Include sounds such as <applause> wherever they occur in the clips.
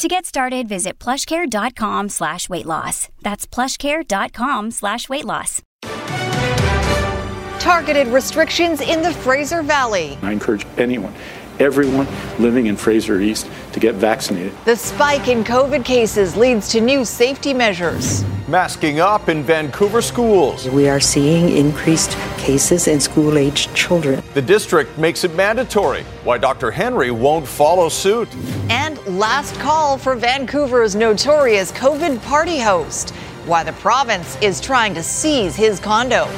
To get started, visit plushcare.com slash weight loss. That's plushcare.com slash weight loss. Targeted restrictions in the Fraser Valley. I encourage anyone, everyone living in Fraser East to get vaccinated. The spike in COVID cases leads to new safety measures. Masking up in Vancouver schools. We are seeing increased cases in school aged children. The district makes it mandatory. Why Dr. Henry won't follow suit. And last call for Vancouver's notorious COVID party host. Why the province is trying to seize his condo.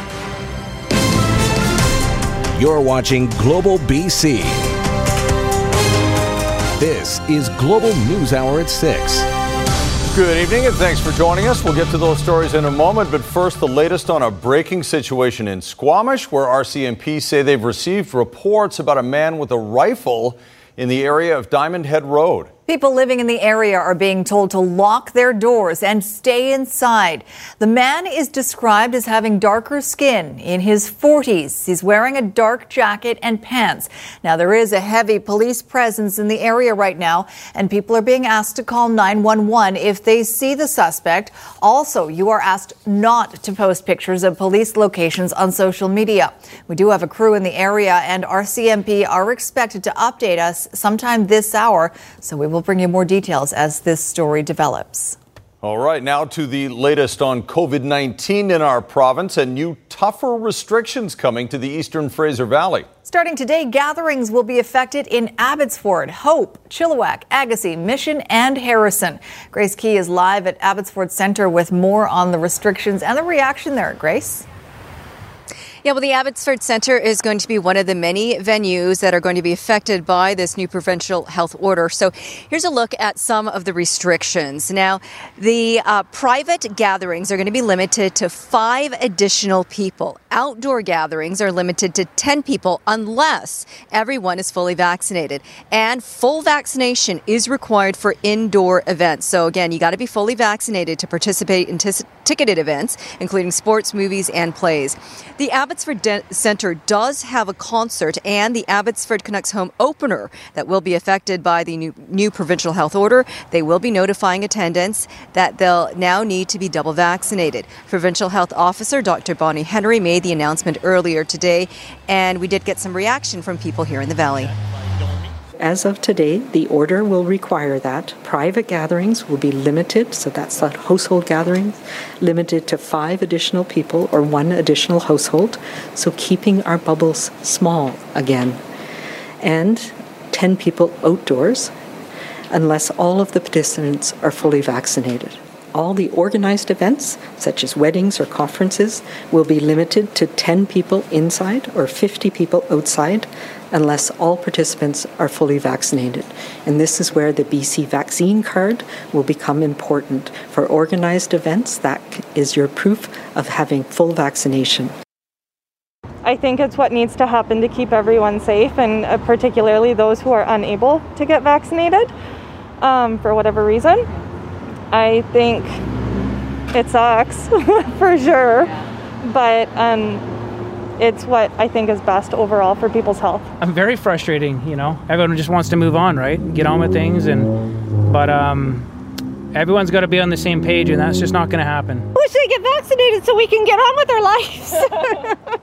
You're watching Global BC. This is Global News Hour at 6. Good evening and thanks for joining us. We'll get to those stories in a moment, but first, the latest on a breaking situation in Squamish, where RCMP say they've received reports about a man with a rifle in the area of Diamond Head Road. People living in the area are being told to lock their doors and stay inside. The man is described as having darker skin in his 40s. He's wearing a dark jacket and pants. Now, there is a heavy police presence in the area right now, and people are being asked to call 911 if they see the suspect. Also, you are asked not to post pictures of police locations on social media. We do have a crew in the area, and RCMP are expected to update us sometime this hour, so we will bring you more details as this story develops. All right, now to the latest on COVID 19 in our province and new tougher restrictions coming to the eastern Fraser Valley. Starting today, gatherings will be affected in Abbotsford, Hope, Chilliwack, Agassiz, Mission, and Harrison. Grace Ke is live at Abbotsford Centre with more on the restrictions and the reaction there. Grace? Yeah, well, the Abbotsford Centre is going to be one of the many venues that are going to be affected by this new provincial health order. So here's a look at some of the restrictions. Now, the uh, private gatherings are going to be limited to five additional people. Outdoor gatherings are limited to 10 people unless everyone is fully vaccinated. And full vaccination is required for indoor events. So again, you got to be fully vaccinated to participate in t- ticketed events, including sports, movies, and plays. The Abbotsford De- Centre does have a concert and the Abbotsford Canucks home opener that will be affected by the new, new provincial health order. They will be notifying attendants that they'll now need to be double vaccinated. Provincial Health Officer Dr. Bonnie Henry made the announcement earlier today, and we did get some reaction from people here in the Valley. As of today, the order will require that private gatherings will be limited, so that's that household gatherings, limited to five additional people or one additional household, so keeping our bubbles small again. And 10 people outdoors, unless all of the participants are fully vaccinated. All the organized events, such as weddings or conferences, will be limited to 10 people inside or 50 people outside unless all participants are fully vaccinated. And this is where the BC vaccine card will become important. For organized events, that is your proof of having full vaccination. I think it's what needs to happen to keep everyone safe, and uh, particularly those who are unable to get vaccinated um, for whatever reason. I think it sucks <laughs> for sure, but um, it's what I think is best overall for people's health. I'm very frustrating, you know. Everyone just wants to move on, right? Get on with things and but um everyone's got to be on the same page and that's just not going to happen. We should get vaccinated so we can get on with our lives. <laughs>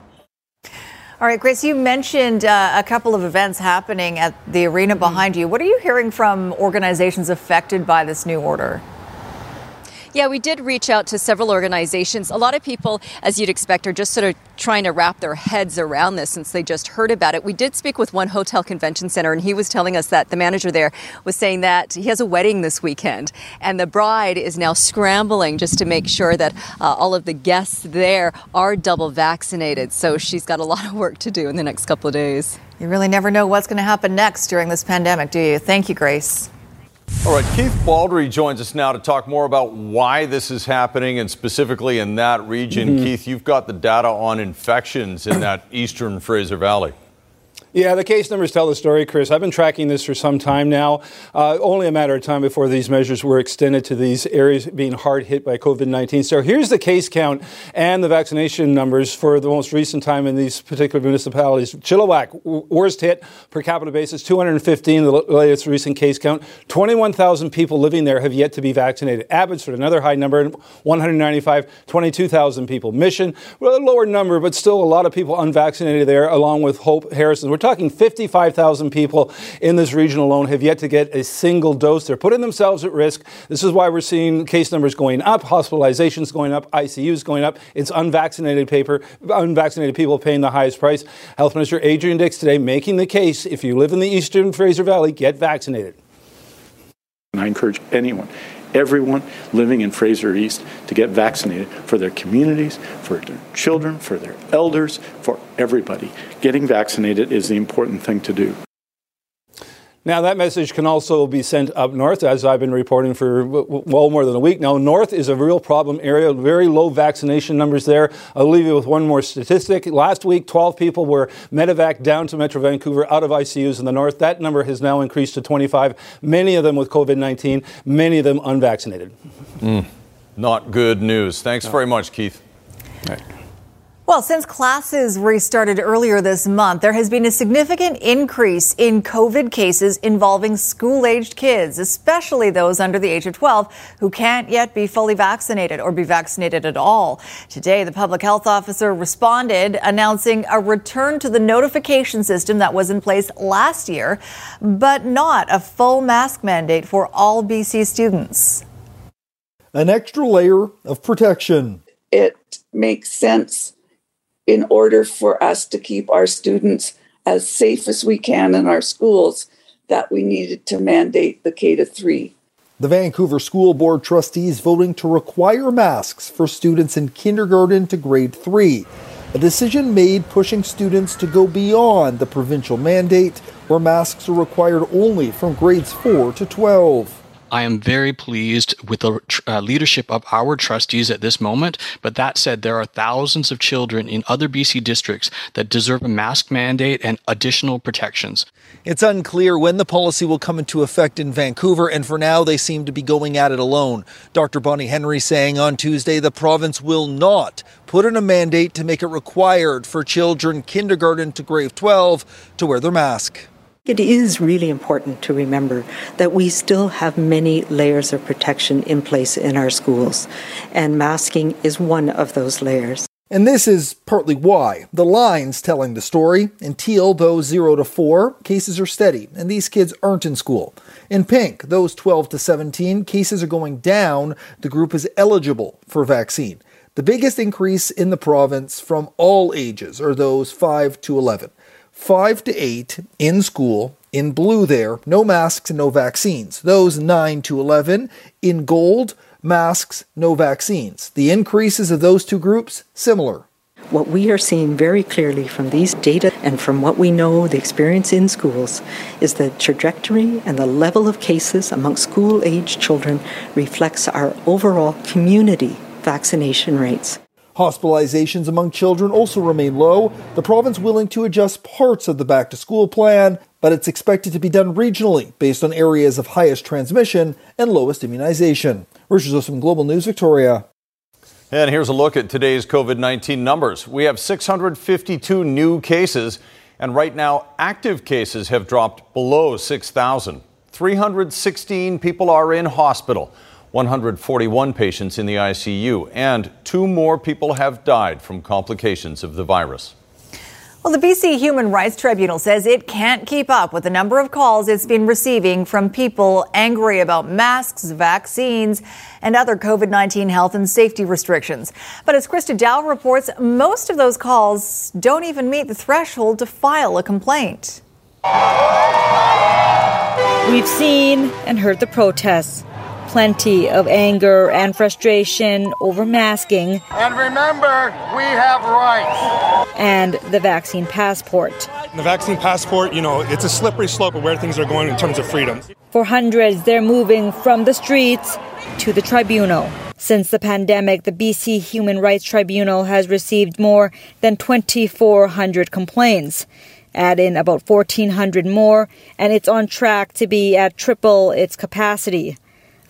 All right, Grace, you mentioned uh, a couple of events happening at the arena behind you. What are you hearing from organizations affected by this new order? Yeah, we did reach out to several organizations. A lot of people, as you'd expect, are just sort of trying to wrap their heads around this since they just heard about it. We did speak with one hotel convention center, and he was telling us that the manager there was saying that he has a wedding this weekend, and the bride is now scrambling just to make sure that uh, all of the guests there are double vaccinated. So she's got a lot of work to do in the next couple of days. You really never know what's going to happen next during this pandemic, do you? Thank you, Grace. All right, Keith Baldry joins us now to talk more about why this is happening and specifically in that region. Mm-hmm. Keith, you've got the data on infections in that eastern Fraser Valley. Yeah, the case numbers tell the story, Chris. I've been tracking this for some time now. Uh, only a matter of time before these measures were extended to these areas being hard hit by COVID 19. So here's the case count and the vaccination numbers for the most recent time in these particular municipalities. Chilliwack, worst hit per capita basis, 215, the latest recent case count. 21,000 people living there have yet to be vaccinated. Abbotsford, another high number, 195, 22,000 people. Mission, well, a lower number, but still a lot of people unvaccinated there, along with Hope Harrison. We're talking 55,000 people in this region alone have yet to get a single dose. They're putting themselves at risk. This is why we're seeing case numbers going up, hospitalizations going up, ICUs going up. It's unvaccinated paper, unvaccinated people paying the highest price. Health Minister Adrian Dix today making the case if you live in the eastern Fraser Valley, get vaccinated. And I encourage anyone everyone living in Fraser East to get vaccinated for their communities, for their children, for their elders, for everybody. Getting vaccinated is the important thing to do. Now, that message can also be sent up north, as I've been reporting for well more than a week now. North is a real problem area, very low vaccination numbers there. I'll leave you with one more statistic. Last week, 12 people were medevac down to Metro Vancouver out of ICUs in the north. That number has now increased to 25, many of them with COVID 19, many of them unvaccinated. Mm, not good news. Thanks no. very much, Keith. Well, since classes restarted earlier this month, there has been a significant increase in COVID cases involving school aged kids, especially those under the age of 12 who can't yet be fully vaccinated or be vaccinated at all. Today, the public health officer responded, announcing a return to the notification system that was in place last year, but not a full mask mandate for all BC students. An extra layer of protection. It makes sense in order for us to keep our students as safe as we can in our schools that we needed to mandate the K to 3. The Vancouver School Board trustees voting to require masks for students in kindergarten to grade 3. A decision made pushing students to go beyond the provincial mandate where masks are required only from grades 4 to 12. I am very pleased with the uh, leadership of our trustees at this moment. But that said, there are thousands of children in other BC districts that deserve a mask mandate and additional protections. It's unclear when the policy will come into effect in Vancouver, and for now, they seem to be going at it alone. Dr. Bonnie Henry saying on Tuesday the province will not put in a mandate to make it required for children kindergarten to grade 12 to wear their mask. It is really important to remember that we still have many layers of protection in place in our schools, and masking is one of those layers. And this is partly why. The lines telling the story. In teal, those 0 to 4, cases are steady, and these kids aren't in school. In pink, those 12 to 17, cases are going down. The group is eligible for vaccine. The biggest increase in the province from all ages are those 5 to 11. 5 to 8 in school, in blue there, no masks and no vaccines. Those 9 to 11 in gold, masks, no vaccines. The increases of those two groups, similar. What we are seeing very clearly from these data and from what we know, the experience in schools, is the trajectory and the level of cases among school aged children reflects our overall community vaccination rates. Hospitalizations among children also remain low. The province willing to adjust parts of the back to school plan, but it's expected to be done regionally based on areas of highest transmission and lowest immunization. Richard from Global News, Victoria. And here's a look at today's COVID 19 numbers. We have 652 new cases, and right now, active cases have dropped below 6,000. 316 people are in hospital. 141 patients in the ICU, and two more people have died from complications of the virus. Well, the BC Human Rights Tribunal says it can't keep up with the number of calls it's been receiving from people angry about masks, vaccines, and other COVID 19 health and safety restrictions. But as Christa Dao reports, most of those calls don't even meet the threshold to file a complaint. We've seen and heard the protests plenty of anger and frustration over masking. And remember, we have rights. and the vaccine passport. The vaccine passport, you know, it's a slippery slope of where things are going in terms of freedom. For hundreds, they're moving from the streets to the tribunal. Since the pandemic, the BC Human Rights Tribunal has received more than 2,400 complaints. Add in about 1,400 more, and it's on track to be at triple its capacity.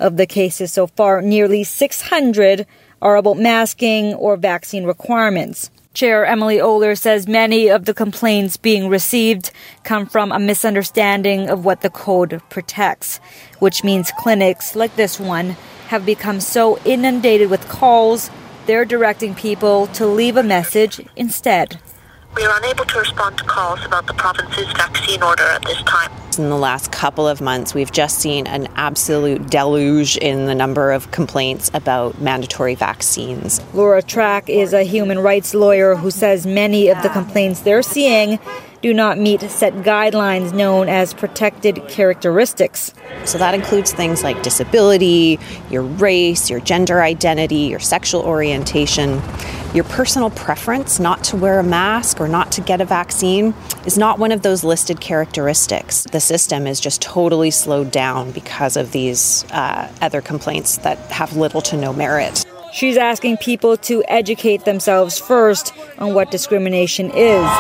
Of the cases so far, nearly 600 are about masking or vaccine requirements. Chair Emily Ohler says many of the complaints being received come from a misunderstanding of what the code protects, which means clinics like this one have become so inundated with calls, they're directing people to leave a message instead. We are unable to respond to calls about the province's vaccine order at this time. In the last couple of months, we've just seen an absolute deluge in the number of complaints about mandatory vaccines. Laura Track is a human rights lawyer who says many of the complaints they're seeing do not meet set guidelines known as protected characteristics. So that includes things like disability, your race, your gender identity, your sexual orientation. Your personal preference not to wear a mask or not to get a vaccine is not one of those listed characteristics. The system is just totally slowed down because of these uh, other complaints that have little to no merit. She's asking people to educate themselves first on what discrimination is.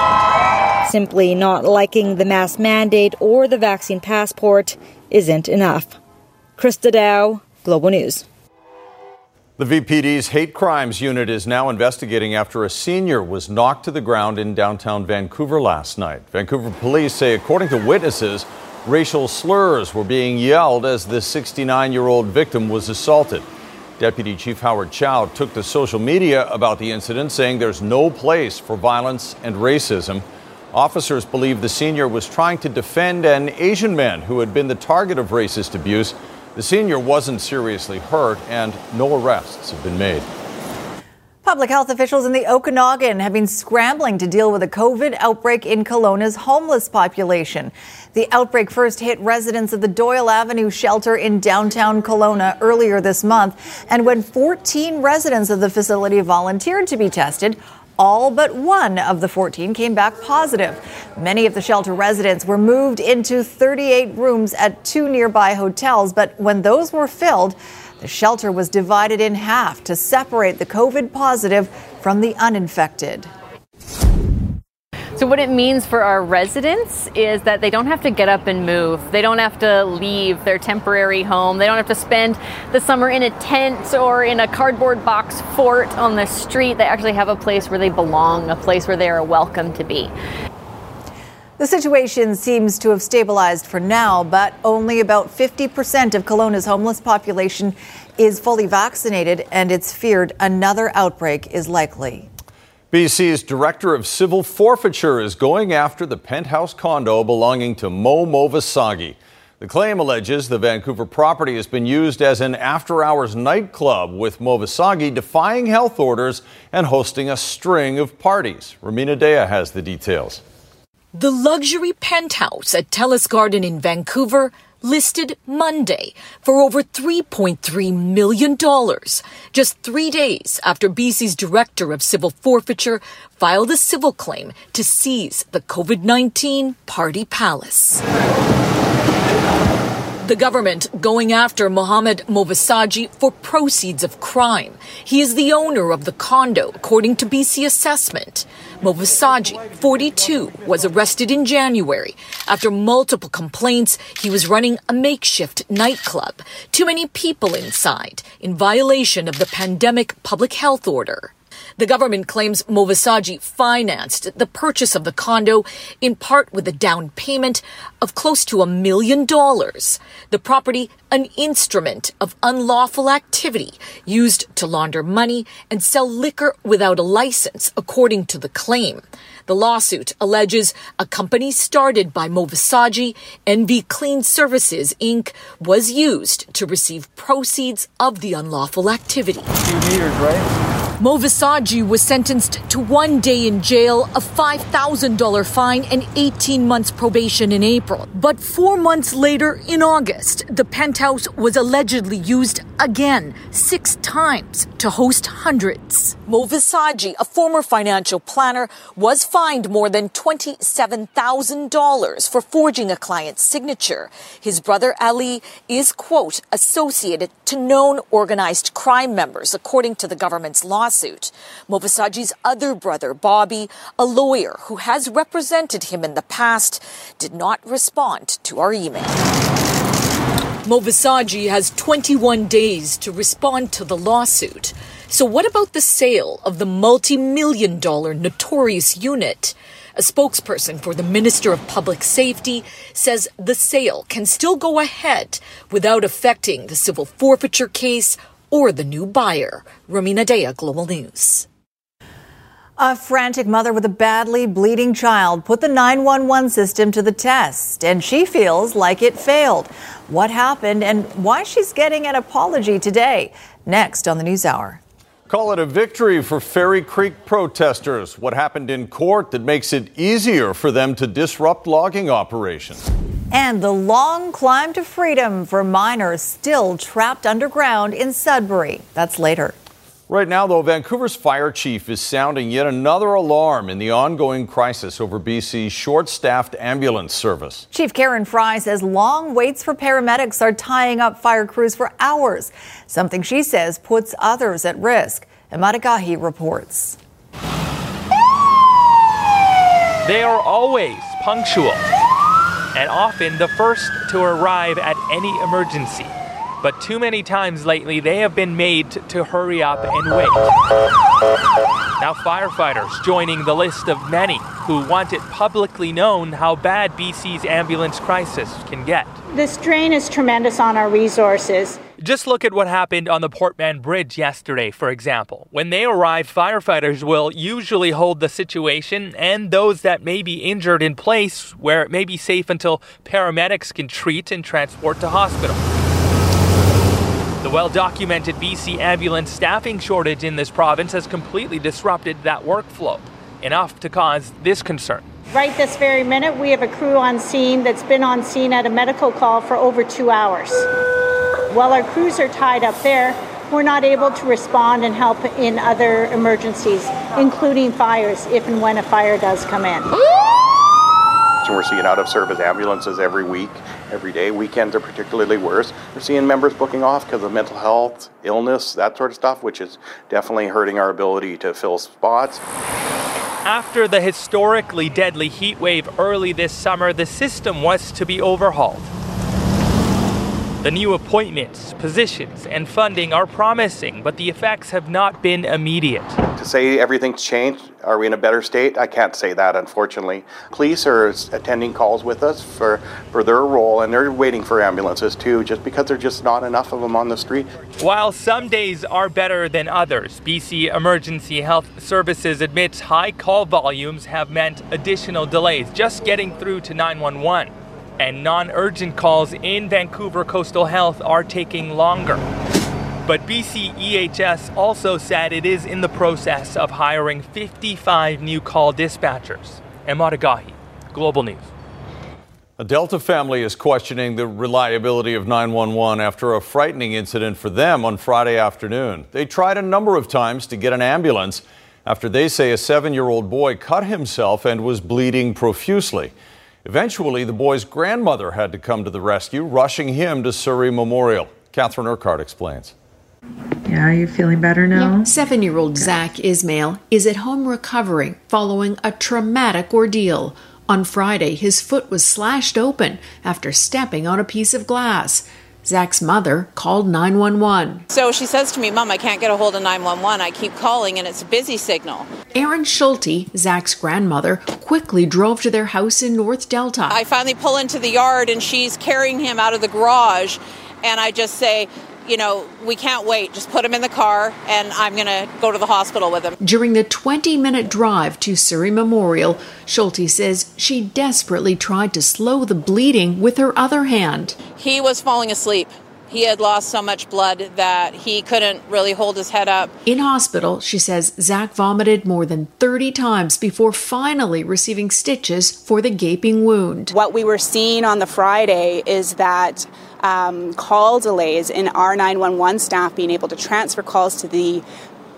Simply not liking the mask mandate or the vaccine passport isn't enough. Christa Dao, Global News. The VPD's hate crimes unit is now investigating after a senior was knocked to the ground in downtown Vancouver last night. Vancouver police say, according to witnesses, racial slurs were being yelled as the 69 year old victim was assaulted. Deputy Chief Howard Chow took to social media about the incident, saying there's no place for violence and racism. Officers believe the senior was trying to defend an Asian man who had been the target of racist abuse. The senior wasn't seriously hurt, and no arrests have been made. Public health officials in the Okanagan have been scrambling to deal with a COVID outbreak in Kelowna's homeless population. The outbreak first hit residents of the Doyle Avenue shelter in downtown Kelowna earlier this month. And when 14 residents of the facility volunteered to be tested, all but one of the 14 came back positive. Many of the shelter residents were moved into 38 rooms at two nearby hotels, but when those were filled, the shelter was divided in half to separate the COVID positive from the uninfected. So, what it means for our residents is that they don't have to get up and move. They don't have to leave their temporary home. They don't have to spend the summer in a tent or in a cardboard box fort on the street. They actually have a place where they belong, a place where they are welcome to be. The situation seems to have stabilized for now, but only about 50% of Kelowna's homeless population is fully vaccinated, and it's feared another outbreak is likely. BC's Director of Civil Forfeiture is going after the penthouse condo belonging to Mo Movassaghi. The claim alleges the Vancouver property has been used as an after hours nightclub, with Movassaghi defying health orders and hosting a string of parties. Rumina Daya has the details. The luxury penthouse at Telus Garden in Vancouver listed Monday for over $3.3 million, just three days after BC's Director of Civil Forfeiture filed a civil claim to seize the COVID 19 Party Palace. The government going after Mohammed Movassaghi for proceeds of crime. He is the owner of the condo, according to BC Assessment. Movassaghi, 42, was arrested in January after multiple complaints he was running a makeshift nightclub. Too many people inside, in violation of the pandemic public health order. The government claims Movassaghi financed the purchase of the condo in part with a down payment of close to a million dollars. The property, an instrument of unlawful activity used to launder money and sell liquor without a license, according to the claim. The lawsuit alleges a company started by Movassaghi, NV Clean Services Inc., was used to receive proceeds of the unlawful activity. Two meters, right? Mo was sentenced to one day in jail, a $5,000 fine, and 18 months probation in April. But four months later, in August, the penthouse was allegedly used again, six times, to host hundreds. Mo a former financial planner, was fined more than $27,000 for forging a client's signature. His brother Ali is, quote, associated to known organized crime members, according to the government's lawsuit. movassaghi's other brother, Bobby, a lawyer who has represented him in the past, did not respond to our email. Mo has 21 days to respond to the lawsuit. So, what about the sale of the multi million dollar notorious unit? A spokesperson for the Minister of Public Safety says the sale can still go ahead without affecting the civil forfeiture case or the new buyer. Rumina Daya, Global News. A frantic mother with a badly bleeding child put the 911 system to the test, and she feels like it failed. What happened and why she's getting an apology today? Next on the News Hour. Call it a victory for Fairy Creek protesters. What happened in court that makes it easier for them to disrupt logging operations? And the long climb to freedom for miners still trapped underground in Sudbury. That's later. Right now, though, Vancouver's fire chief is sounding yet another alarm in the ongoing crisis over BC's short staffed ambulance service. Chief Karen Fry says long waits for paramedics are tying up fire crews for hours, something she says puts others at risk. Emad Agahi reports. They are always punctual and often the first to arrive at any emergency. But too many times lately, they have been made to hurry up and wait. Now, firefighters joining the list of many who want it publicly known how bad BC's ambulance crisis can get. The strain is tremendous on our resources. Just look at what happened on the Port Mann Bridge yesterday, for example. When they arrive, firefighters will usually hold the situation and those that may be injured in place where it may be safe until paramedics can treat and transport to hospital. The well documented BC ambulance staffing shortage in this province has completely disrupted that workflow, enough to cause this concern. Right this very minute, we have a crew on scene that's been on scene at a medical call for over two hours. While our crews are tied up there, we're not able to respond and help in other emergencies, including fires, if and when a fire does come in. We're seeing out of service ambulances every week, every day. Weekends are particularly worse. We're seeing members booking off because of mental health, illness, that sort of stuff, which is definitely hurting our ability to fill spots. After the historically deadly heat wave early this summer, the system was to be overhauled. The new appointments, positions, and funding are promising, but the effects have not been immediate. To say everything's changed, are we in a better state? I can't say that, unfortunately. Police are attending calls with us for, for their role, and they're waiting for ambulances too, just because there's just not enough of them on the street. While some days are better than others, BC Emergency Health Services admits high call volumes have meant additional delays just getting through to 911 and non urgent calls in Vancouver Coastal Health are taking longer. But BC EHS also said it is in the process of hiring 55 new call dispatchers. Emad Agahi, Global News. A Delta family is questioning the reliability of 911 after a frightening incident for them on Friday afternoon. They tried a number of times to get an ambulance after they say a seven year old boy cut himself and was bleeding profusely. Eventually, the boy's grandmother had to come to the rescue, rushing him to Surrey Memorial. Catherine Urquhart explains. Yeah, are you feeling better now? Yeah. Seven year old Zach Ismail is at home recovering following a traumatic ordeal. On Friday, his foot was slashed open after stepping on a piece of glass. Zach's mother called 911. So she says to me, Mom, I can't get a hold of 911. I keep calling and it's a busy signal. Erin Schulte, Zach's grandmother, quickly drove to their house in North Delta. I finally pull into the yard and she's carrying him out of the garage. And I just say, you know, we can't wait. Just put him in the car and I'm going to go to the hospital with him. During the 20 minute drive to Surrey Memorial, Schulte says she desperately tried to slow the bleeding with her other hand. He was falling asleep He had lost so much blood that he couldn't really hold his head up. In hospital, she says Zach vomited more than 30 times before finally receiving stitches for the gaping wound. What we were seeing on the Friday is that um, call delays in our 911 staff being able to transfer calls to the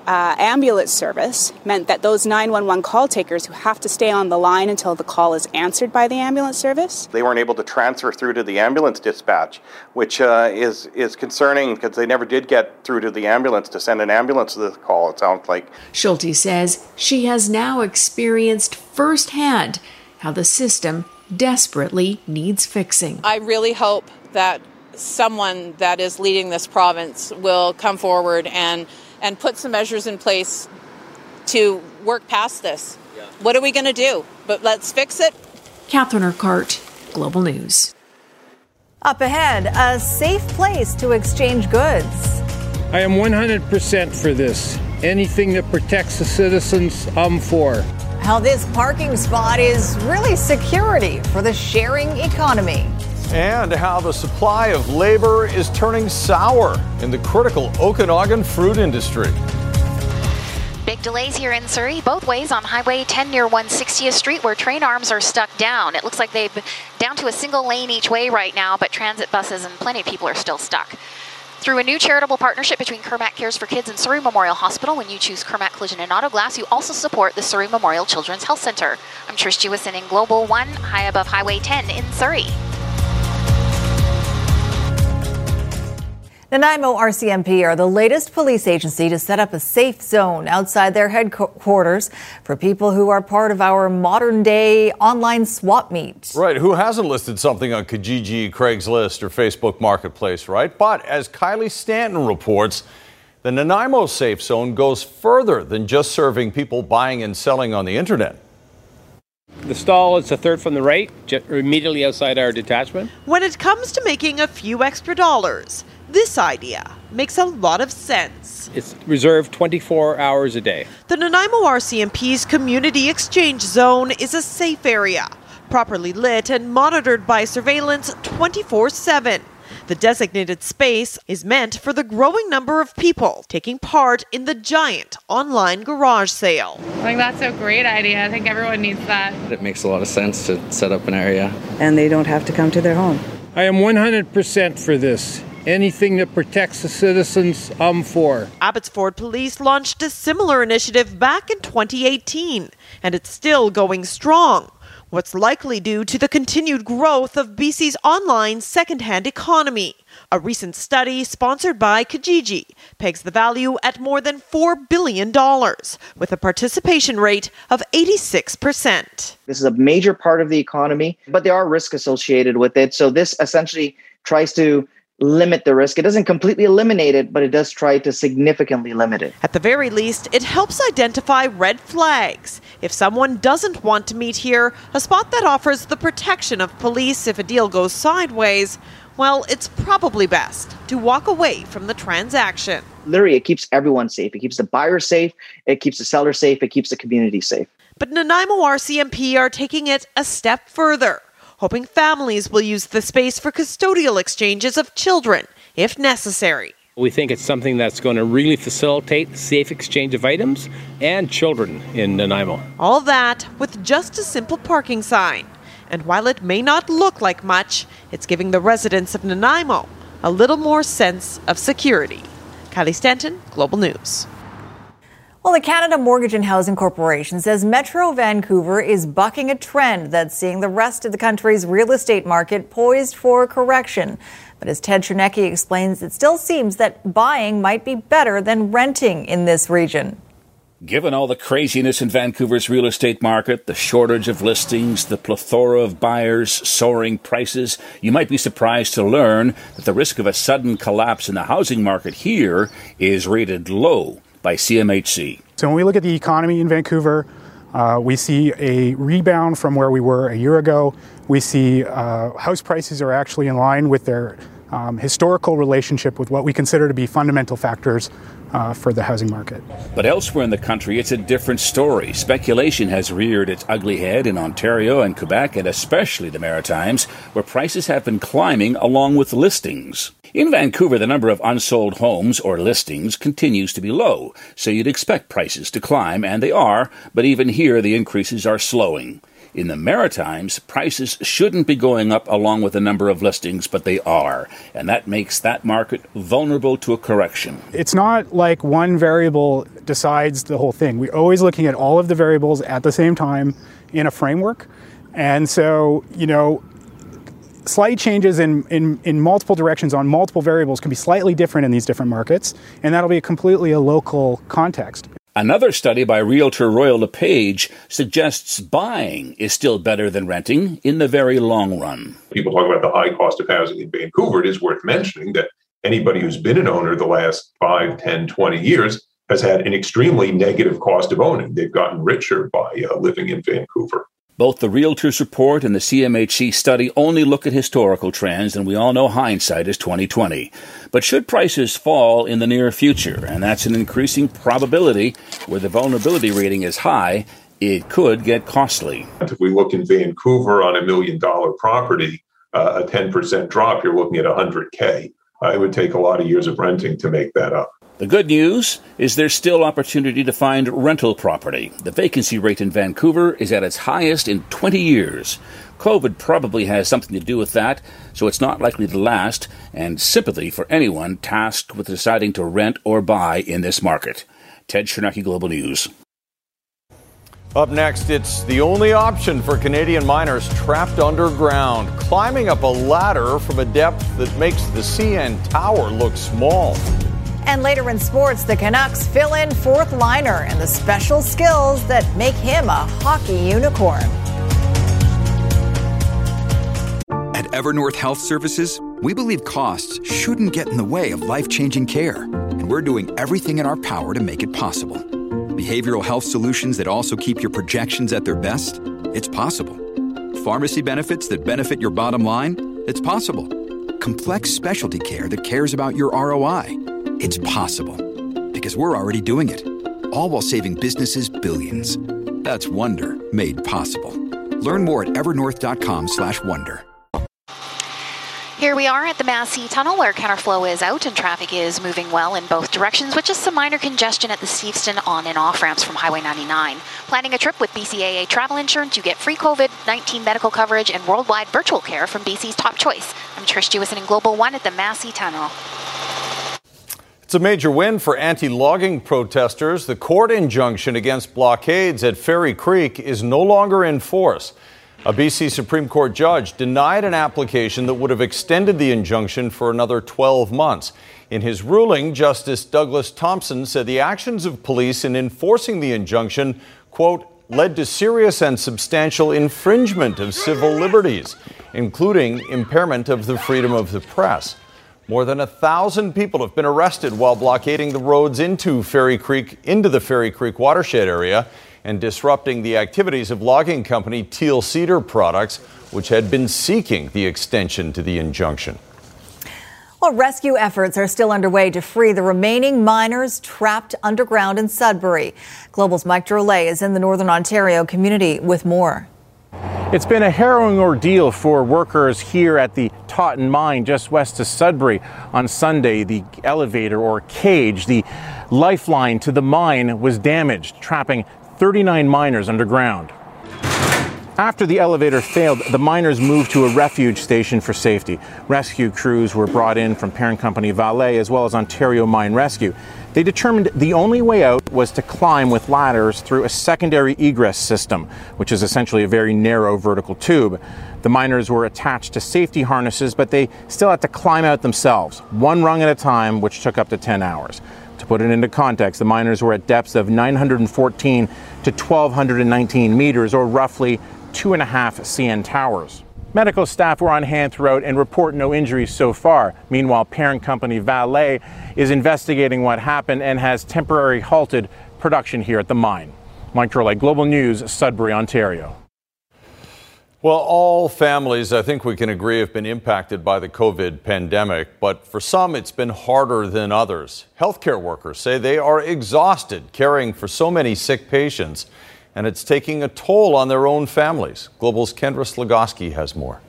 uh, ambulance service meant that those 911 call takers who have to stay on the line until the call is answered by the ambulance service. They weren't able to transfer through to the ambulance dispatch, which uh, is is concerning because they never did get through to the ambulance to send an ambulance to the call. It sounds like Schulte says she has now experienced firsthand how the system desperately needs fixing. I really hope that someone that is leading this province will come forward and and put some measures in place to work past this. Yeah. What are we going to do? But let's fix it. Catherine Urquhart, Global News. Up ahead, a safe place to exchange goods. I am 100% for this. Anything that protects the citizens, I'm for. How this parking spot is really security for the sharing economy and how the supply of labor is turning sour in the critical Okanagan fruit industry. Big delays here in Surrey, both ways on Highway 10 near 160th Street, where train arms are stuck down. It looks like they've down to a single lane each way right now, but transit buses and plenty of people are still stuck. Through a new charitable partnership between Kermac Cares for Kids and Surrey Memorial Hospital, when you choose Kermac Collision and Auto Glass, you also support the Surrey Memorial Children's Health Center. I'm Trish Jewison in Global One, high above Highway 10 in Surrey. Nanaimo oh RCMP are the latest police agency to set up a safe zone outside their headquarters for people who are part of our modern day online swap meet. Right. Who hasn't listed something on Kijiji, Craigslist, or Facebook Marketplace, right? But as Kylie Stanton reports, the Nanaimo Safe Zone goes further than just serving people buying and selling on the internet. The stall is a third from the right, immediately outside our detachment. When it comes to making a few extra dollars, this idea makes a lot of sense. It's reserved 24 hours a day. The Nanaimo RCMP's Community Exchange Zone is a safe area, properly lit and monitored by surveillance 24 7. The designated space is meant for the growing number of people taking part in the giant online garage sale. I think that's a great idea. I think everyone needs that. It makes a lot of sense to set up an area. And they don't have to come to their home. I am 100% for this. Anything that protects the citizens, I'm for. Abbotsford Police launched a similar initiative back in 2018, and it's still going strong. What's likely due to the continued growth of BC's online secondhand economy. A recent study sponsored by Kijiji pegs the value at more than $4 billion, with a participation rate of 86%. This is a major part of the economy, but there are risks associated with it. So, this essentially tries to limit the risk. It doesn't completely eliminate it, but it does try to significantly limit it. At the very least, it helps identify red flags. If someone doesn't want to meet here, a spot that offers the protection of police if a deal goes sideways, well, it's probably best to walk away from the transaction. Literally, it keeps everyone safe. It keeps the buyer safe, it keeps the seller safe, it keeps the community safe. But Nanaimo RCMP are taking it a step further hoping families will use the space for custodial exchanges of children if necessary. We think it's something that's going to really facilitate safe exchange of items and children in Nanaimo. All that with just a simple parking sign. And while it may not look like much, it's giving the residents of Nanaimo a little more sense of security. Kylie Stanton, Global News. Well, the Canada Mortgage and Housing Corporation says Metro Vancouver is bucking a trend that's seeing the rest of the country's real estate market poised for correction. But as Ted Chernecki explains, it still seems that buying might be better than renting in this region. Given all the craziness in Vancouver's real estate market, the shortage of listings, the plethora of buyers, soaring prices, you might be surprised to learn that the risk of a sudden collapse in the housing market here is rated low by CMHC. So when we look at the economy in Vancouver, uh, we see a rebound from where we were a year ago. We see uh, house prices are actually in line with their um, historical relationship with what we consider to be fundamental factors uh, for the housing market. But elsewhere in the country, it's a different story. Speculation has reared its ugly head in Ontario and Quebec, and especially the Maritimes, where prices have been climbing along with listings. In Vancouver, the number of unsold homes or listings continues to be low, so you'd expect prices to climb, and they are, but even here the increases are slowing. In the Maritimes, prices shouldn't be going up along with the number of listings, but they are, and that makes that market vulnerable to a correction. It's not like one variable decides the whole thing. We're always looking at all of the variables at the same time in a framework. And so, you know, slight changes in, in, in multiple directions on multiple variables can be slightly different in these different markets, and that'll be a completely a local context. Another study by realtor Royal LePage suggests buying is still better than renting in the very long run. People talk about the high cost of housing in Vancouver. It is worth mentioning that anybody who's been an owner the last 5, 10, 20 years has had an extremely negative cost of owning. They've gotten richer by uh, living in Vancouver. Both the Realtors Report and the CMHC study only look at historical trends, and we all know hindsight is 2020. But should prices fall in the near future, and that's an increasing probability where the vulnerability rating is high, it could get costly. If we look in Vancouver on a million dollar property, uh, a 10% drop, you're looking at 100K. Uh, it would take a lot of years of renting to make that up. The good news is there's still opportunity to find rental property. The vacancy rate in Vancouver is at its highest in 20 years. COVID probably has something to do with that, so it's not likely to last, and sympathy for anyone tasked with deciding to rent or buy in this market. Ted Chernecki, Global News. Up next, it's the only option for Canadian miners trapped underground, climbing up a ladder from a depth that makes the CN Tower look small. And later in sports, the Canucks fill in fourth liner and the special skills that make him a hockey unicorn. At Evernorth Health Services, we believe costs shouldn't get in the way of life changing care, and we're doing everything in our power to make it possible. Behavioral health solutions that also keep your projections at their best? It's possible. Pharmacy benefits that benefit your bottom line? It's possible. Complex specialty care that cares about your ROI? It's possible because we're already doing it, all while saving businesses billions. That's Wonder made possible. Learn more at evernorth.com/wonder. Here we are at the Massey Tunnel where counterflow is out and traffic is moving well in both directions with just some minor congestion at the Steveston on and off ramps from Highway 99. Planning a trip with BCAA Travel Insurance, you get free COVID-19 medical coverage and worldwide virtual care from BC's top choice. I'm Trish Jewison in Global One at the Massey Tunnel. It's a major win for anti logging protesters. The court injunction against blockades at Fairy Creek is no longer in force. A BC Supreme Court judge denied an application that would have extended the injunction for another 12 months. In his ruling, Justice Douglas Thompson said the actions of police in enforcing the injunction, quote, led to serious and substantial infringement of civil liberties, including impairment of the freedom of the press. More than a thousand people have been arrested while blockading the roads into Fairy Creek, into the Fairy Creek watershed area, and disrupting the activities of logging company Teal Cedar Products, which had been seeking the extension to the injunction. Well, rescue efforts are still underway to free the remaining miners trapped underground in Sudbury. Global's Mike Drolet is in the Northern Ontario community with more. It's been a harrowing ordeal for workers here at the Totten mine just west of Sudbury. On Sunday, the elevator or cage, the lifeline to the mine, was damaged, trapping 39 miners underground. After the elevator failed, the miners moved to a refuge station for safety. Rescue crews were brought in from parent company Vale as well as Ontario Mine Rescue. They determined the only way out was to climb with ladders through a secondary egress system, which is essentially a very narrow vertical tube. The miners were attached to safety harnesses, but they still had to climb out themselves, one rung at a time, which took up to 10 hours. To put it into context, the miners were at depths of 914 to 1219 meters, or roughly two and a half CN towers. Medical staff were on hand throughout and report no injuries so far. Meanwhile, parent company Vale is investigating what happened and has temporarily halted production here at the mine. Mike Drolet, Global News, Sudbury, Ontario. Well, all families, I think we can agree, have been impacted by the COVID pandemic, but for some, it's been harder than others. Healthcare workers say they are exhausted caring for so many sick patients and it's taking a toll on their own families. Global's Kendra Slugoski has more.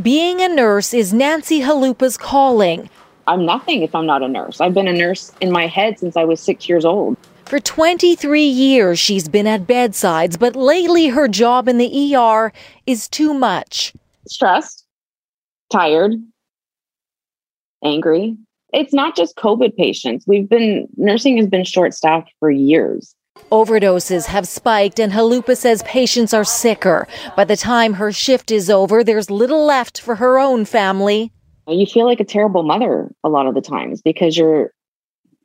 Being a nurse is Nancy Halupa's calling. I'm nothing if I'm not a nurse. I've been a nurse in my head since I was six years old. For 23 years, she's been at bedsides, but lately her job in the ER is too much. Stressed, tired, angry. It's not just COVID patients. We've been, nursing has been short staffed for years. Overdoses have spiked, and Halupa says patients are sicker. By the time her shift is over, there's little left for her own family. You feel like a terrible mother a lot of the times because you're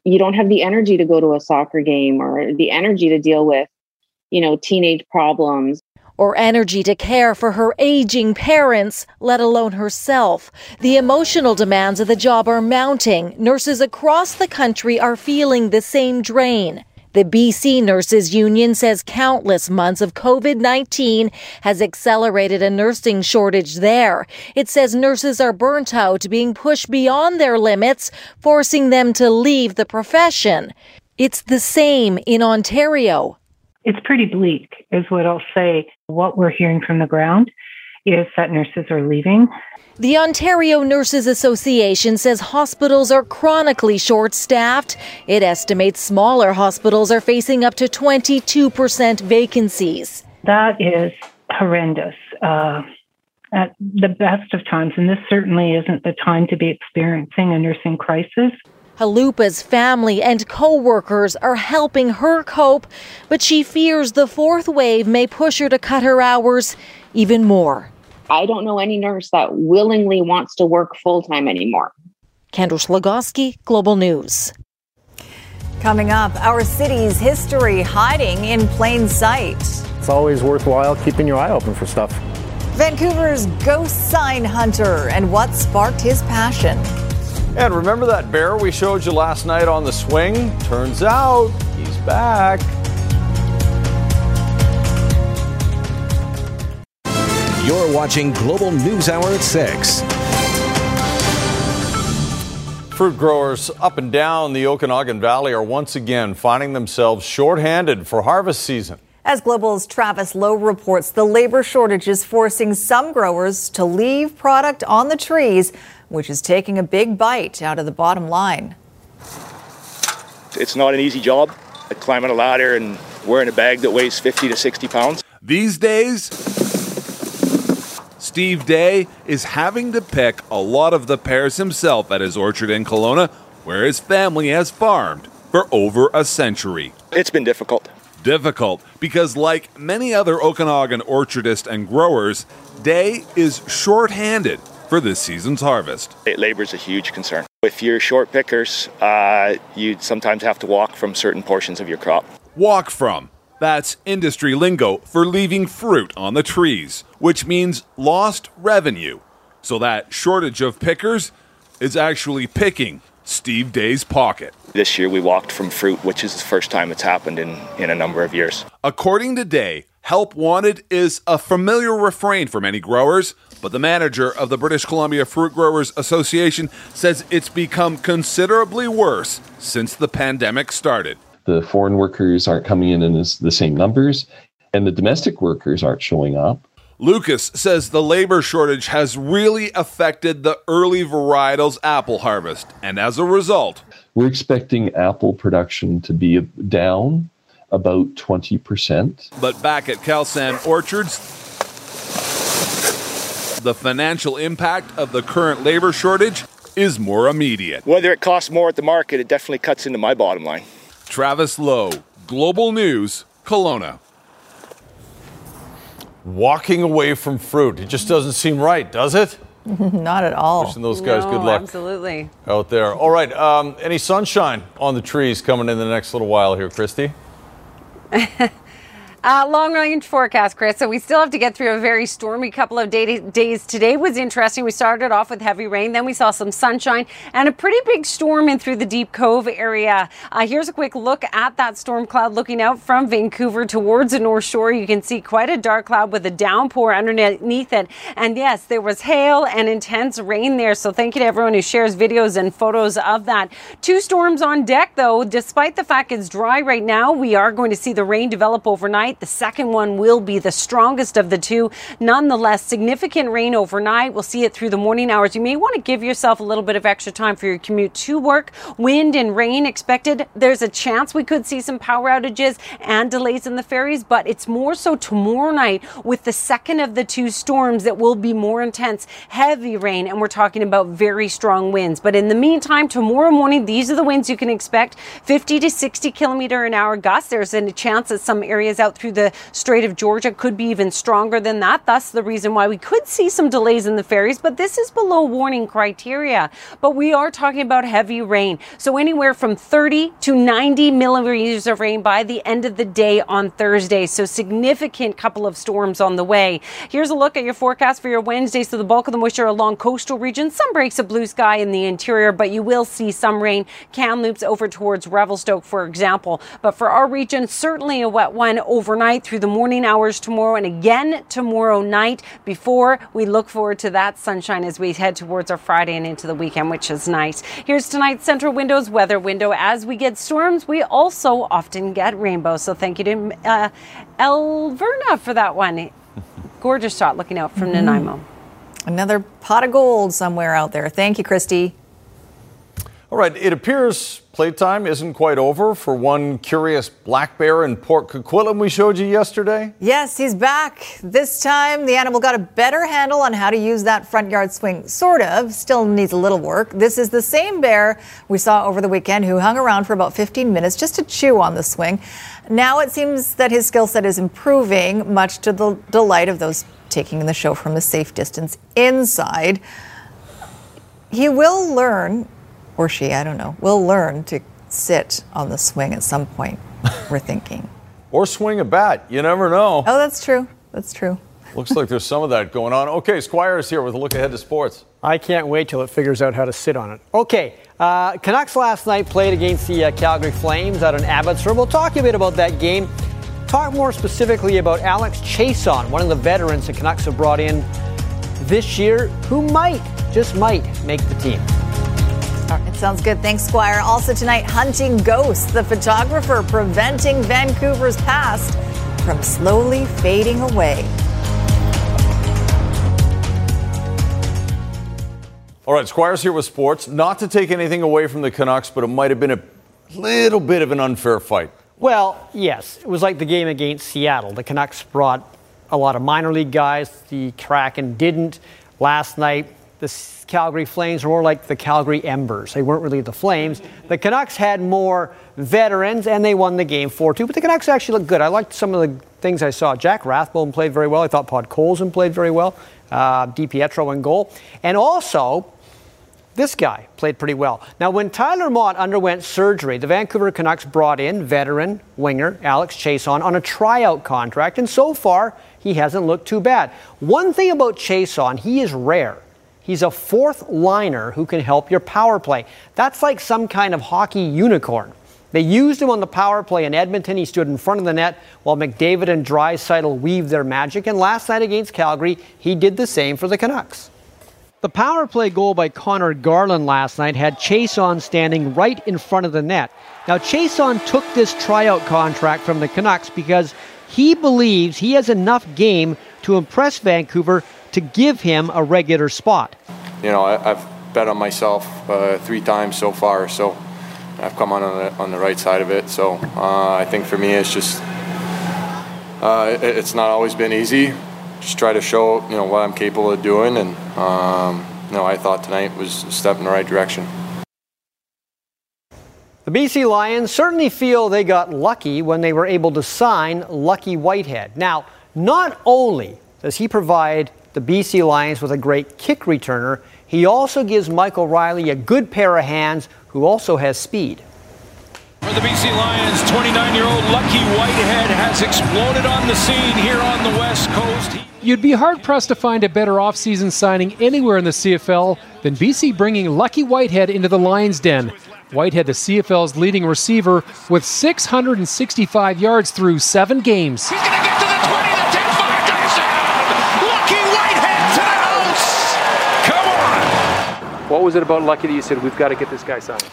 you don't have the energy to go to a soccer game or the energy to deal with, you know, teenage problems or energy to care for her aging parents, let alone herself. The emotional demands of the job are mounting. Nurses across the country are feeling the same drain. The BC Nurses Union says countless months of COVID 19 has accelerated a nursing shortage there. It says nurses are burnt out, being pushed beyond their limits, forcing them to leave the profession. It's the same in Ontario. It's pretty bleak, is what I'll say. What we're hearing from the ground is that nurses are leaving. The Ontario Nurses Association says hospitals are chronically short staffed. It estimates smaller hospitals are facing up to 22% vacancies. That is horrendous. Uh, at the best of times, and this certainly isn't the time to be experiencing a nursing crisis. Halupa's family and co-workers are helping her cope, but she fears the fourth wave may push her to cut her hours even more. I don't know any nurse that willingly wants to work full time anymore. Kendra Slugoski, Global News. Coming up, our city's history hiding in plain sight. It's always worthwhile keeping your eye open for stuff. Vancouver's ghost sign hunter and what sparked his passion. And remember that bear we showed you last night on the swing? Turns out he's back. You're watching Global News Hour at 6. Fruit growers up and down the Okanagan Valley are once again finding themselves shorthanded for harvest season. As Global's Travis Lowe reports, the labor shortage is forcing some growers to leave product on the trees, which is taking a big bite out of the bottom line. It's not an easy job, climbing a ladder and wearing a bag that weighs 50 to 60 pounds. These days, Steve Day is having to pick a lot of the pears himself at his orchard in Kelowna, where his family has farmed for over a century. It's been difficult. Difficult because, like many other Okanagan orchardists and growers, Day is short-handed for this season's harvest. Labor is a huge concern. If you're short pickers, uh, you sometimes have to walk from certain portions of your crop. Walk from. That's industry lingo for leaving fruit on the trees, which means lost revenue. So that shortage of pickers is actually picking Steve Day's pocket. This year we walked from fruit, which is the first time it's happened in, in a number of years. According to Day, help wanted is a familiar refrain for many growers, but the manager of the British Columbia Fruit Growers Association says it's become considerably worse since the pandemic started the foreign workers aren't coming in in the same numbers, and the domestic workers aren't showing up. Lucas says the labor shortage has really affected the early varietals apple harvest, and as a result, we're expecting apple production to be down about 20%. But back at Calsan Orchards, the financial impact of the current labor shortage is more immediate. Whether it costs more at the market, it definitely cuts into my bottom line. Travis Lowe, Global News, Kelowna. Walking away from fruit. It just doesn't seem right, does it? <laughs> Not at all. Wishing those guys no, good luck. Absolutely. Out there. All right. Um, any sunshine on the trees coming in the next little while here, Christy? <laughs> Uh, long range forecast, Chris. So we still have to get through a very stormy couple of day- days. Today was interesting. We started off with heavy rain, then we saw some sunshine and a pretty big storm in through the Deep Cove area. Uh, here's a quick look at that storm cloud looking out from Vancouver towards the North Shore. You can see quite a dark cloud with a downpour underneath it. And yes, there was hail and intense rain there. So thank you to everyone who shares videos and photos of that. Two storms on deck, though. Despite the fact it's dry right now, we are going to see the rain develop overnight overnight. The second one will be the strongest of the two. Nonetheless, significant rain overnight. We'll see it through the morning hours. You may want to give yourself a little bit of extra time for your commute to work. Wind and rain expected. There's a chance we could see some power outages and delays in the ferries, but it's more so tomorrow night with the second of the two storms that will be more intense, heavy rain, and we're talking about very strong winds. But in the meantime, tomorrow morning, these are the winds you can expect 50 to 60 kilometer an hour gusts. There's a chance that some areas out through the Strait of Georgia could be even stronger than that. Thus, the reason why we could see some delays in the ferries, but this is below warning criteria. But we are talking about heavy rain. So anywhere from 30 to 90 millimeters of rain by the end of the day on Thursday. So significant couple of storms on the way. Here's a look at your forecast for your Wednesday. So the bulk of the moisture along coastal regions, some breaks of blue sky in the interior, but you will see some rain. Kamloops over towards Revelstoke, for example. But for our region, certainly a wet one overnight through the morning hours tomorrow and again tomorrow night before we look forward to that sunshine as we head towards our Friday and into the weekend, which is nice. Here's tonight's Centra Windows weather window. As we get storms, we also often get rainbows. So thank you to uh, Elverna for that one. <laughs> Gorgeous shot looking out from Mhm. Nanaimo. Another pot of gold somewhere out there. Thank you, Christy. All right, it appears playtime isn't quite over for one curious black bear in Port Coquitlam we showed you yesterday. Yes, he's back. This time, the animal got a better handle on how to use that front yard swing. Sort of. Still needs a little work. This is the same bear we saw over the weekend who hung around for about 15 minutes just to chew on the swing. Now it seems that his skill set is improving, much to the delight of those taking the show from a safe distance inside. He will learn, or she, I don't know, will learn to sit on the swing at some point, <laughs> we're thinking. Or swing a bat. You never know. Oh, that's true. That's true. <laughs> Looks like there's some of that going on. Okay, Squire's here with a look ahead to sports. I can't wait till it figures out how to sit on it. Okay, uh, Canucks last night played against the uh, Calgary Flames out in Abbotsford. We'll talk a bit about that game. Talk more specifically about Alex Chiasson, one of the veterans the Canucks have brought in this year, who might, just might, make the team. It sounds good. Thanks, Squire. Also tonight, hunting ghosts, the photographer preventing Vancouver's past from slowly fading away. All right, Squire's here with sports. Not to take anything away from the Canucks, but it might have been a little bit of an unfair fight. Well, yes, it was like the game against Seattle. The Canucks brought a lot of minor league guys. The Kraken didn't. Last night, the Calgary Flames were more like the Calgary Embers. They weren't really the Flames. The Canucks had more veterans, and they won the game 4 2. But the Canucks actually looked good. I liked some of the things I saw. Jack Rathbone played very well. I thought Podkolzin played very well. Uh, DiPietro in goal. And also, this guy played pretty well. Now, when Tyler Motte underwent surgery, the Vancouver Canucks brought in veteran winger Alex Chiasson on a tryout contract, and so far, he hasn't looked too bad. One thing about Chiasson, he is rare. He's a fourth liner who can help your power play. That's like some kind of hockey unicorn. They used him on the power play in Edmonton. He stood in front of the net while McDavid and Draisaitl weaved their magic. And last night against Calgary, he did the same for the Canucks. The power play goal by Conor Garland last night had Chiasson standing right in front of the net. Now, Chiasson took this tryout contract from the Canucks because he believes he has enough game to impress Vancouver to give him a regular spot. you know, I, I've bet on myself uh, three times so far, so I've come on on the, on the right side of it. So uh, I think for me, it's just uh, it, it's not always been easy. Just try to show you know what I'm capable of doing, and um, you know I thought tonight was a step in the right direction. The BC Lions certainly feel they got lucky when they were able to sign Lucky Whitehead. Now, not only does he provide the BC Lions with a great kick returner, he also gives Michael Reilly a good pair of hands who also has speed. For the BC Lions, 29 year old Lucky Whitehead has exploded on the scene here on the West Coast. You'd be hard pressed to find a better offseason signing anywhere in the CFL than BC bringing Lucky Whitehead into the Lions' den. Whitehead, the CFL's leading receiver, with 665 yards through seven games. Lucky Whitehead What was it about Lucky that you said, we've got to get this guy signed?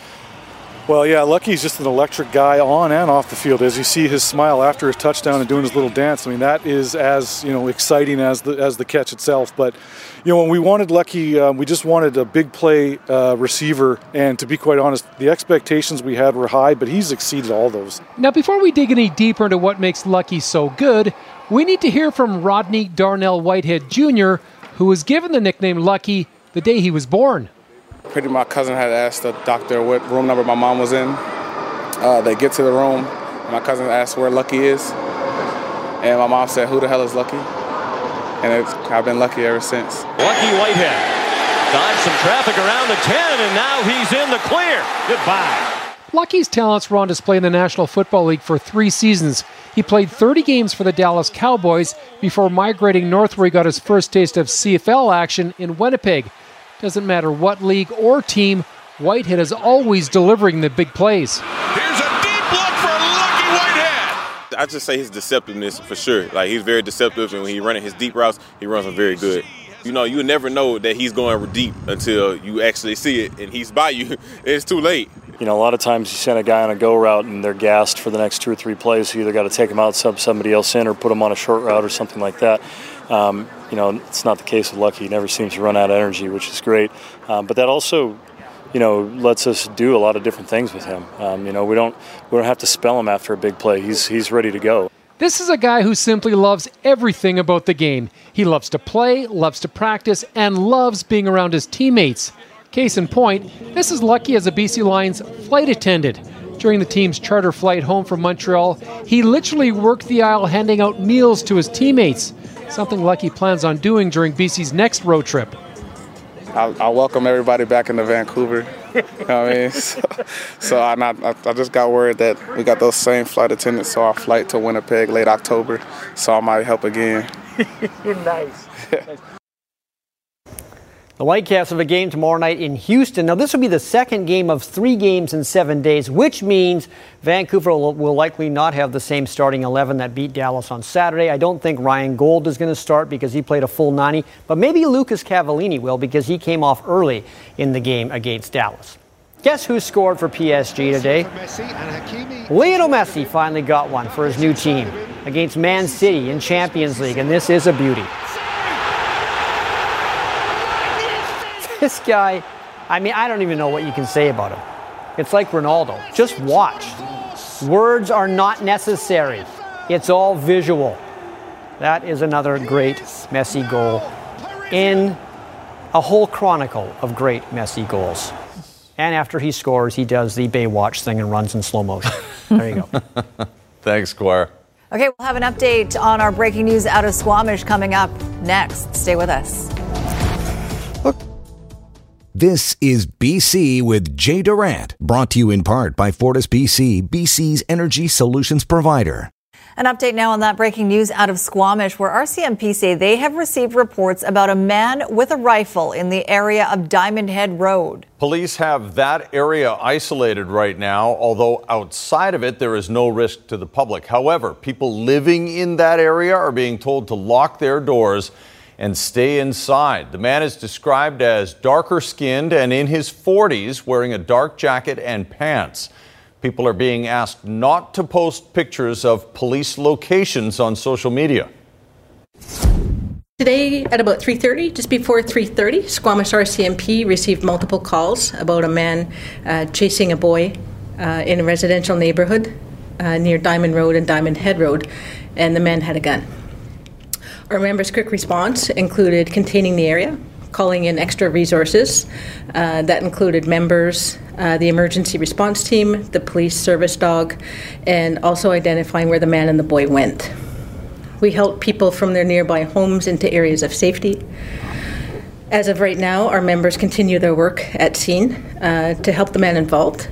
Well, yeah, Lucky's just an electric guy on and off the field. As you see his smile after his touchdown and doing his little dance, I mean that is as you know exciting as the as the catch itself. But you know when we wanted Lucky, um, we just wanted a big play uh, receiver, and to be quite honest, the expectations we had were high, but he's exceeded all those. Now, before we dig any deeper into what makes Lucky so good, we need to hear from Rodney Darnell Whitehead Jr., who was given the nickname Lucky the day he was born. Pretty my cousin had asked the doctor what room number my mom was in. Uh, they get to the room, and my cousin asked where Lucky is, and my mom said, "Who the hell is Lucky?" And I've been lucky ever since. Lucky Whitehead dodged some traffic around the 10, and now he's in the clear. Goodbye. Lucky's talents were on display in the National Football League for three seasons. He played 30 games for the Dallas Cowboys before migrating north, where he got his first taste of CFL action in Winnipeg. Doesn't matter what league or team, Whitehead is always delivering the big plays. Here's a deep look for Lucky Whitehead. I just say his deceptiveness for sure. Like he's very deceptive, and when he's running his deep routes, he runs them very good. You know, you never know that he's going deep until you actually see it, and he's by you. <laughs> It's too late. You know, a lot of times you send a guy on a go route and they're gassed for the next two or three plays. So you either got to take him out, sub somebody else in, or put him on a short route or something like that. Um, you know, it's not the case with Lucky. He never seems to run out of energy, which is great. Um, but that also, you know, lets us do a lot of different things with him. Um, you know, we don't we don't have to spell him after a big play. He's he's ready to go. This is a guy who simply loves everything about the game. He loves to play, loves to practice, and loves being around his teammates. Case in point, this is Lucky as a BC Lions flight attendant. During the team's charter flight home from Montreal, he literally worked the aisle handing out meals to his teammates, something Lucky plans on doing during BC's next road trip. I, I welcome everybody back into Vancouver. <laughs> you know what I mean? So, so I, not, I, I just got word that we got those same flight attendants, so our flight to Winnipeg late October, so I might help again. <laughs> nice. <laughs> The Whitecaps have a game tomorrow night in Houston. Now, this will be the second game of three games in seven days, which means Vancouver will, likely not have the same starting 11 that beat Dallas on Saturday. I don't think Ryan Gauld is going to start because he played a full 90, but maybe Lucas Cavallini will because he came off early in the game against Dallas. Guess who scored for PSG today? Lionel Messi finally got one for his new team against Man City in Champions League, and this is a beauty. This guy, I mean, I don't even know what you can say about him. It's like Ronaldo. Just watch. Words are not necessary, it's all visual. That is another great Messi goal in a whole chronicle of great Messi goals. And after he scores, he does the Baywatch thing and runs in slow motion. <laughs> There you go. <laughs> Thanks, Squire. Okay, we'll have an update on our breaking news out of Squamish coming up next. Stay with us. This is BC with Jay Durant, brought to you in part by Fortis BC, BC's energy solutions provider. An update now on that breaking news out of Squamish, where RCMP say they have received reports about a man with a rifle in the area of Diamond Head Road. Police have that area isolated right now, although outside of it, there is no risk to the public. However, people living in that area are being told to lock their doors and stay inside. The man is described as darker skinned and in his 40s, wearing a dark jacket and pants. People are being asked not to post pictures of police locations on social media. Today at about 3:30, just before 3:30, Squamish RCMP received multiple calls about a man uh, chasing a boy uh, in a residential neighborhood uh, near Diamond Road and Diamond Head Road, and the man had a gun. Our members' quick response included containing the area, calling in extra resources. Uh, that included members, uh, the emergency response team, the police service dog, and also identifying where the man and the boy went. We helped people from their nearby homes into areas of safety. As of right now, our members continue their work at scene uh, to help the man involved.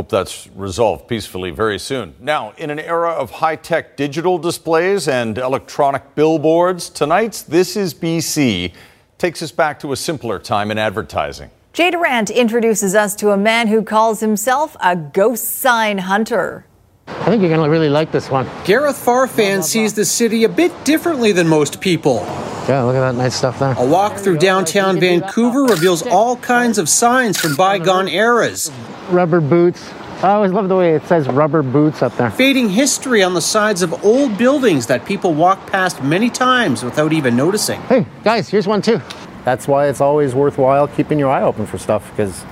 Hope that's resolved peacefully very soon. Now, in an era of high tech digital displays and electronic billboards, tonight's This Is BC takes us back to a simpler time in advertising. Jay Durant introduces us to a man who calls himself a ghost sign hunter. I think you're going to really like this one. Gareth Farfan sees the city a bit differently than most people. Yeah, look at that nice stuff there. A walk through downtown Vancouver reveals all kinds of signs from bygone eras. Rubber boots. I always love the way it says rubber boots up there. Fading history on the sides of old buildings that people walk past many times without even noticing. Hey, guys, here's one too. That's why it's always worthwhile keeping your eye open for stuff because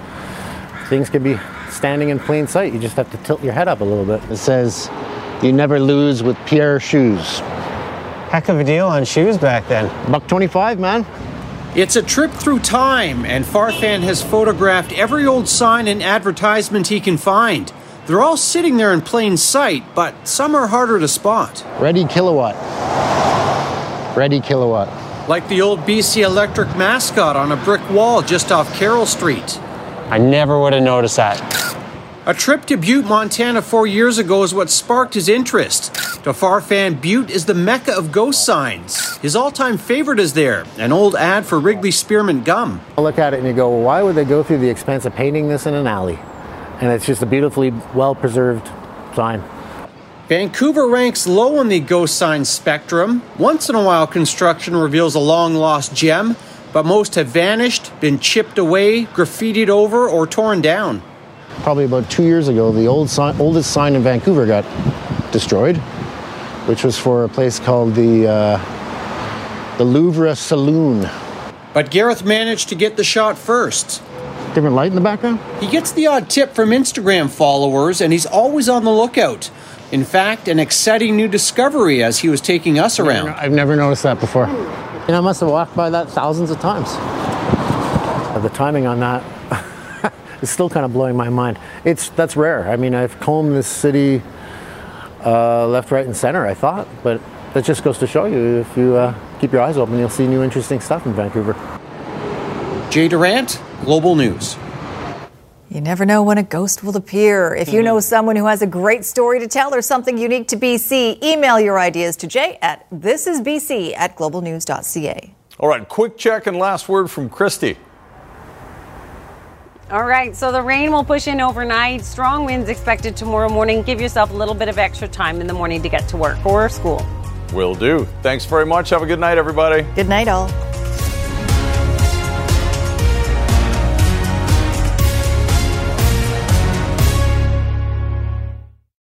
things could be standing in plain sight. You just have to tilt your head up a little bit. It says, "You never lose with Pierre shoes." Heck of a deal on shoes back then. Buck twenty-five, man. It's a trip through time, and Farfan has photographed every old sign and advertisement he can find. They're all sitting there in plain sight, but some are harder to spot. Reddy Kilowatt. Reddy Kilowatt. Like the old BC Electric mascot on a brick wall just off Carrall Street. I never would have noticed that. A trip to Butte, Montana four years ago is what sparked his interest. To Farfan, Butte is the mecca of ghost signs. His all time favorite is there an old ad for Wrigley Spearmint Gum. I look at it and you go, well, why would they go through the expense of painting this in an alley? And it's just a beautifully well preserved sign. Vancouver ranks low on the ghost sign spectrum. Once in a while, construction reveals a long lost gem, but most have vanished, been chipped away, graffitied over, or torn down. Probably about two years ago, the old sign, oldest sign in Vancouver got destroyed, which was for a place called the uh, the Louvre Saloon. But Gareth managed to get the shot first. Different light in the background? He gets the odd tip from Instagram followers, and he's always on the lookout. In fact, an exciting new discovery as he was taking us around. I've never noticed that before. You know, I must have walked by that thousands of times. The timing on that <laughs> is still kind of blowing my mind. It's that's rare. I mean, I've combed this city uh, left, right, and center. I thought, but that just goes to show you if you uh, keep your eyes open, you'll see new interesting stuff in Vancouver. Jay Durant, Global News. You never know when a ghost will appear. If you know someone who has a great story to tell or something unique to BC, email your ideas to jay at thisisbc at globalnews.ca. All right, quick check and last word from Christy. All right, so the rain will push in overnight. Strong winds expected tomorrow morning. Give yourself a little bit of extra time in the morning to get to work or school. Will do. Thanks very much. Have a good night, everybody. Good night, all.